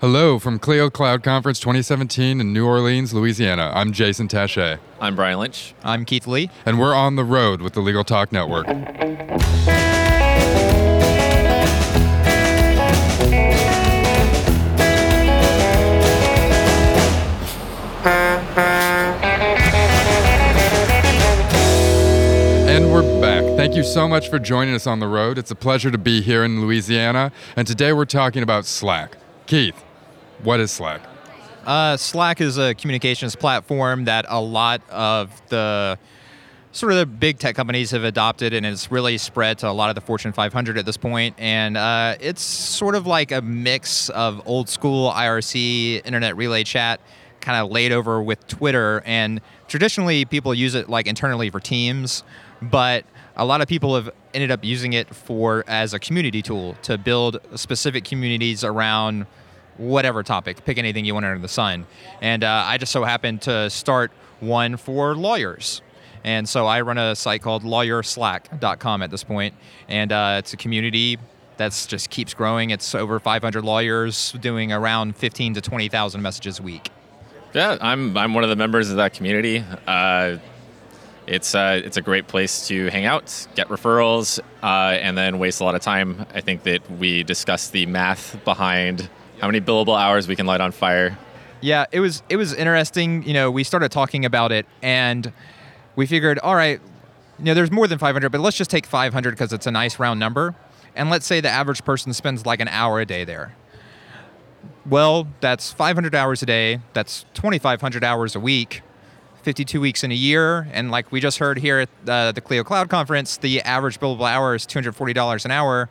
Hello from Clio Cloud Conference 2017 in New Orleans, Louisiana. I'm Jason Tashea. I'm Brian Lynch. I'm Keith Lee. And we're on the road with the Legal Talk Network. And we're back. Thank you so much for joining us on the road. It's a pleasure to be here in Louisiana. And today we're talking about Slack. Keith, what is Slack? Uh, Slack is a communications platform that a lot of the sort of the big tech companies have adopted, and it's really spread to a lot of the Fortune 500 at this point. And uh, it's sort of like a mix of old school IRC, internet relay chat, kind of laid over with Twitter. And traditionally, people use it like internally for teams, but a lot of people have ended up using it for as a community tool to build specific communities around whatever topic. Pick anything you want under the sun. And uh, I just so happened to start one for lawyers. And so I run a site called lawyerslack.com at this point, and uh, it's a community that's just keeps growing. It's over 500 lawyers doing around 15 to 20,000 messages a week. Yeah, I'm I'm one of the members of that community. Uh, it's uh, it's a great place to hang out, get referrals, uh, and then waste a lot of time. I think that we discussed the math behind how many billable hours we can light on fire. Yeah, it was it was interesting. You know, we started talking about it, and we figured, all right, you know, there's more than 500, but let's just take 500 because it's a nice round number, and let's say the average person spends like an hour a day there. Well, that's 500 hours a day. That's 2,500 hours a week. 52 weeks in a year, and like we just heard here at uh, the Clio Cloud Conference, the average billable hour is $240 an hour.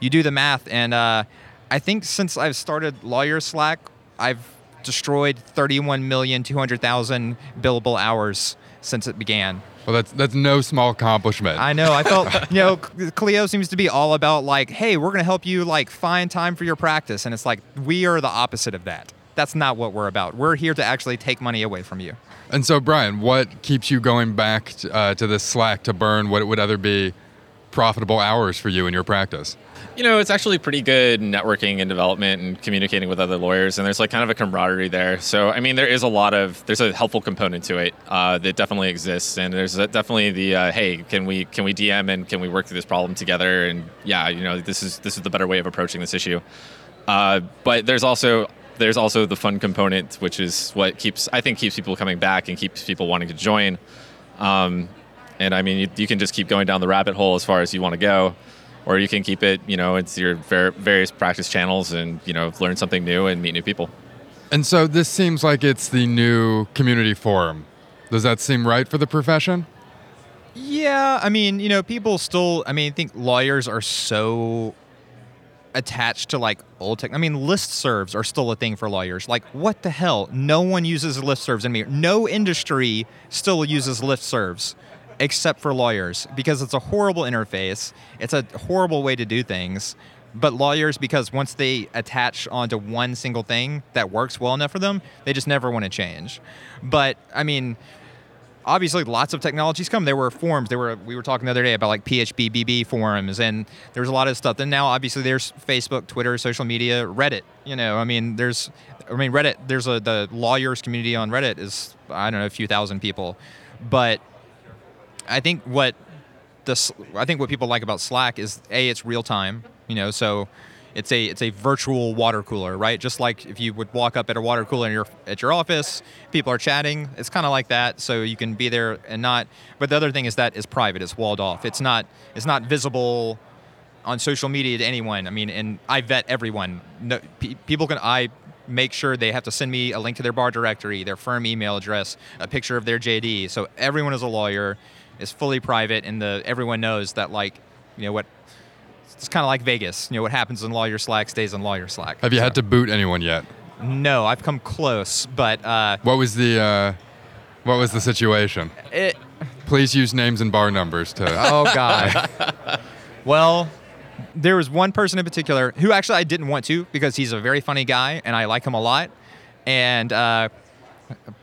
You do the math, and uh, I think since I've started Lawyer Slack, I've destroyed 31,200,000 billable hours since it began. Well, that's that's no small accomplishment. I know. I felt, you know, Clio seems to be all about like, hey, we're going to help you like find time for your practice, and it's like we are the opposite of that. That's not what we're about. We're here to actually take money away from you. And so, Brian, what keeps you going back to, uh, to this Slack to burn what it would other be profitable hours for you in your practice? You know, it's actually pretty good networking and development and communicating with other lawyers, and there's like kind of a camaraderie there. So, I mean, there is a lot of there's a helpful component to it uh, that definitely exists, and there's definitely the uh, hey, can we can we DM and can we work through this problem together? And yeah, you know, this is this is the better way of approaching this issue. Uh, but there's also there's also the fun component, which is what keeps I think keeps people coming back and keeps people wanting to join. Um, and I mean, you, you, can just keep going down the rabbit hole as far as you want to go, or you can keep it, you know, it's your ver- various practice channels and you know learn something new and meet new people. And so this seems like it's the new community forum. Does that seem right for the profession? Yeah, I mean, you know, people still. I mean, I think lawyers are so attached to like old tech. I mean, listservs are still a thing for lawyers. Like, what the hell? No one uses listservs anymore. No industry still uses listservs except for lawyers because it's a horrible interface. It's a horrible way to do things. But lawyers, because once they attach onto one single thing that works well enough for them, they just never want to change. But I mean, obviously lots of technologies come. There were forums. There were we were talking the other day about like phpBB forums, and there's a lot of stuff. And now obviously there's Facebook, Twitter, social media, Reddit. You know, I mean, there's, I mean, Reddit. There's a the lawyers community on Reddit is I don't know a few thousand people, but I think what this I think what people like about Slack is a it's real time. You know, so it's a it's a virtual water cooler, right? Just like if you would walk up at a water cooler in your at your office, people are chatting. It's kind of like that, so you can be there and not. But the other thing is that is private. It's walled off. It's not it's not visible on social media to anyone. I mean, and I vet everyone. No, pe- people can I make sure they have to send me a link to their bar directory, their firm email address, a picture of their JD. So everyone is a lawyer. It's fully private, and the everyone knows that like you know what it's kind of like Vegas. You know, what happens in lawyer Slack stays in lawyer Slack. Have you so. had to boot anyone yet? No, I've come close, but uh, what was the uh, what was the situation? It, Please use names and bar numbers to. Oh God. well, there was one person in particular who actually I didn't want to because he's a very funny guy and I like him a lot, and. Uh,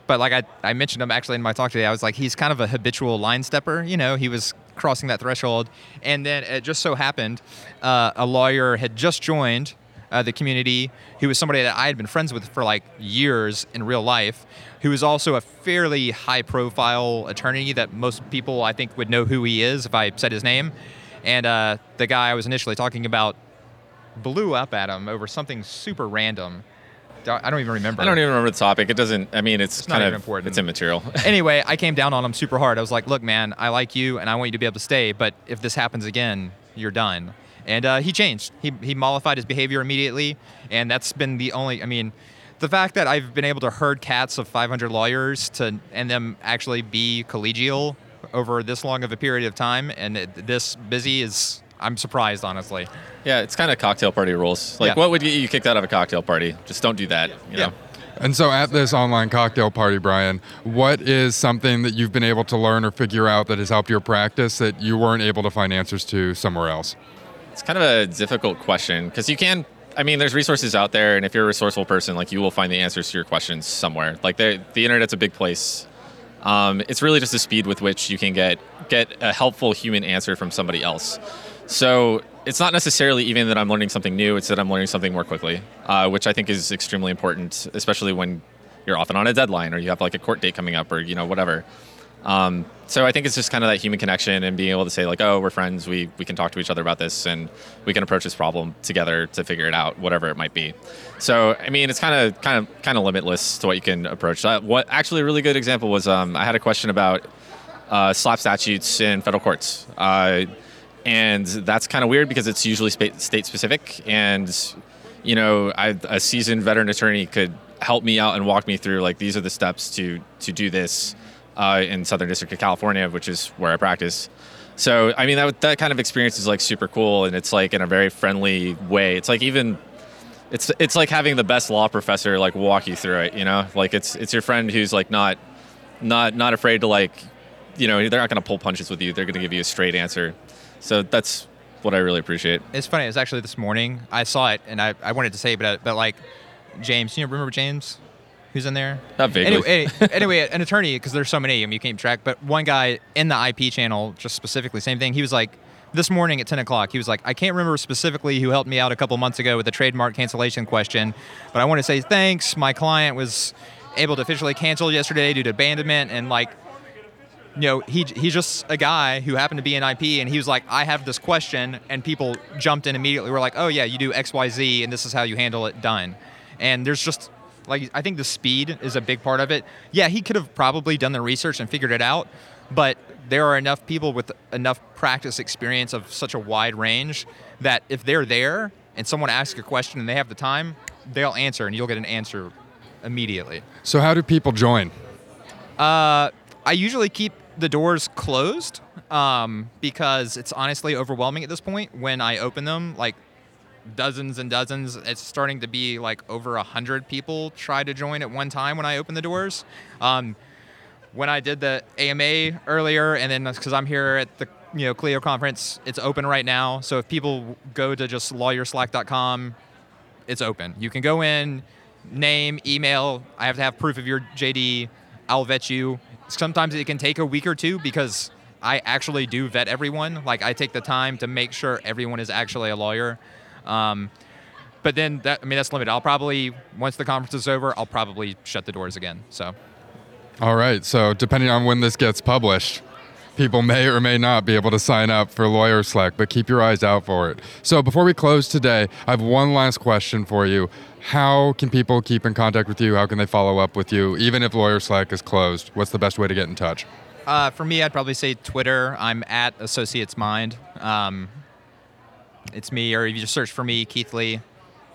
but like I, I mentioned him actually in my talk today, I was like, he's kind of a habitual line stepper. You know, he was crossing that threshold. And then it just so happened uh, a lawyer had just joined uh, the community, who was somebody that I had been friends with for like years in real life, who is also a fairly high profile attorney that most people I think would know who he is if I said his name. And uh, the guy I was initially talking about blew up at him over something super random. I don't even remember. I don't even remember the topic. It doesn't. I mean, it's, It's kind of important. It's immaterial. anyway, I came down on him super hard. I was like, "Look, man, I like you, and I want you to be able to stay. But if this happens again, you're done." And uh, he changed. He he mollified his behavior immediately, and that's been the only. I mean, the fact that I've been able to herd cats of 500 lawyers to and them actually be collegial over this long of a period of time and it, this busy is. I'm surprised, honestly. yeah, it's kind of cocktail party rules. Like, Yeah. what would get you kicked out of a cocktail party? Just don't do that. You know. And so at this online cocktail party, Brian, what is something that you've been able to learn or figure out that has helped your practice that you weren't able to find answers to somewhere else? It's kind of a difficult question because you can. I mean, there's resources out there, and if you're a resourceful person, like you will find the answers to your questions somewhere. Like the the internet's a big place. Um, it's really just the speed with which you can get get a helpful human answer from somebody else. So it's not necessarily even that I'm learning something new; it's that I'm learning something more quickly, uh, which I think is extremely important, especially when you're often on a deadline or you have like a court date coming up or you know whatever. Um, so I think it's just kind of that human connection and being able to say like, oh, we're friends. We we can talk to each other about this and we can approach this problem together to figure it out, whatever it might be. So I mean, it's kind of kind of kind of limitless to what you can approach. Uh, what actually a really good example was um, I had a question about uh, SLAPP statutes in federal courts. Uh, and that's kind of weird because it's usually state specific and you know I, a seasoned veteran attorney could help me out and walk me through like these are the steps to to do this uh, in southern district of california which is where i practice. So i mean that, that kind of experience is like super cool and it's like in a very friendly way. It's like even it's it's like having the best law professor like walk you through it you know? Like it's it's your friend who's like not not not afraid to like you know they're not going to pull punches with you. They're going to give you a straight answer so that's what i really appreciate It's funny. It's actually this morning. I saw it, and I, I wanted to say, but but like James, you know, remember James, who's in there? Not vaguely. Anyway, anyway, an attorney because there's so many. I mean, you can't track. But one guy in the IP channel, just specifically, same thing. He was like, this morning at 10 o'clock, he was like, I can't remember specifically who helped me out a couple months ago with a trademark cancellation question, but I want to say thanks. My client was able to officially cancel yesterday due to abandonment, and like you know, he he's just a guy who happened to be in IP, and he was like, I have this question, and people jumped in immediately. We're like, oh yeah, you do X Y Z, and this is how you handle it. Done. And there's just like I think the speed is a big part of it. Yeah, he could have probably done the research and figured it out, but there are enough people with enough practice experience of such a wide range that if they're there and someone asks a question and they have the time, they'll answer, and you'll get an answer immediately. So how do people join? Uh, I usually keep the doors closed um, because it's honestly overwhelming at this point. When I open them, like dozens and dozens, it's starting to be like over a hundred people try to join at one time when I open the doors. Um, when I did the AMA earlier, and then because I'm here at the you know Clio conference, it's open right now. So if people go to just lawyerslack.com, it's open. You can go in, name, email. I have to have proof of your JD. I'll vet you. Sometimes it can take a week or two because I actually do vet everyone. Like I take the time to make sure everyone is actually a lawyer. Um, but then that I mean that's limited. I'll probably once the conference is over, I'll probably shut the doors again. So All right. So depending on when this gets published, people may or may not be able to sign up for Lawyer Slack, but keep your eyes out for it. So before we close today, I have one last question for you. How can people keep in contact with you? How can they follow up with you, even if Lawyer Slack is closed? What's the best way to get in touch? uh, for me, I'd probably say Twitter. I'm at Associates Mind. Um, it's me, or if you just search for me, Keith Lee.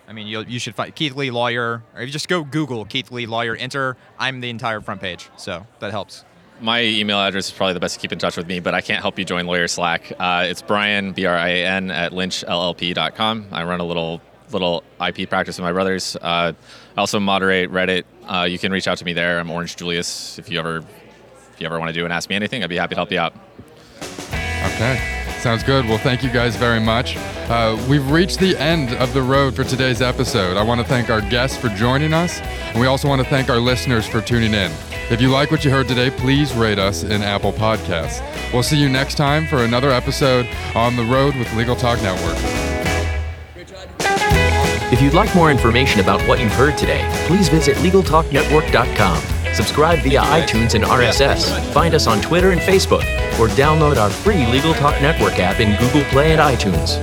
I mean, you should find Keith Lee lawyer, or if you just go Google Keith Lee lawyer, enter. I'm the entire front page, so that helps. My email address is probably the best to keep in touch with me, but I can't help you join Lawyer Slack. Uh, it's Brian B R I A N at lynchllp.com. I run a little little IP practice with my brothers. Uh, I also moderate Reddit. Uh, you can reach out to me there. I'm Orange Julius. If you ever if you ever want to do and ask me anything, I'd be happy to help you out. Okay. Sounds good. Well, thank you guys very much. Uh, we've reached the end of the road for today's episode. I want to thank our guests for joining us, and we also want to thank our listeners for tuning in. If you like what you heard today, please rate us in Apple Podcasts. We'll see you next time for another episode on the road with Legal Talk Network. If you'd like more information about what you've heard today, please visit LegalTalkNetwork.com. Subscribe via iTunes and RSS. Find us on Twitter and Facebook, or download our free Legal Talk Network app in Google Play and iTunes.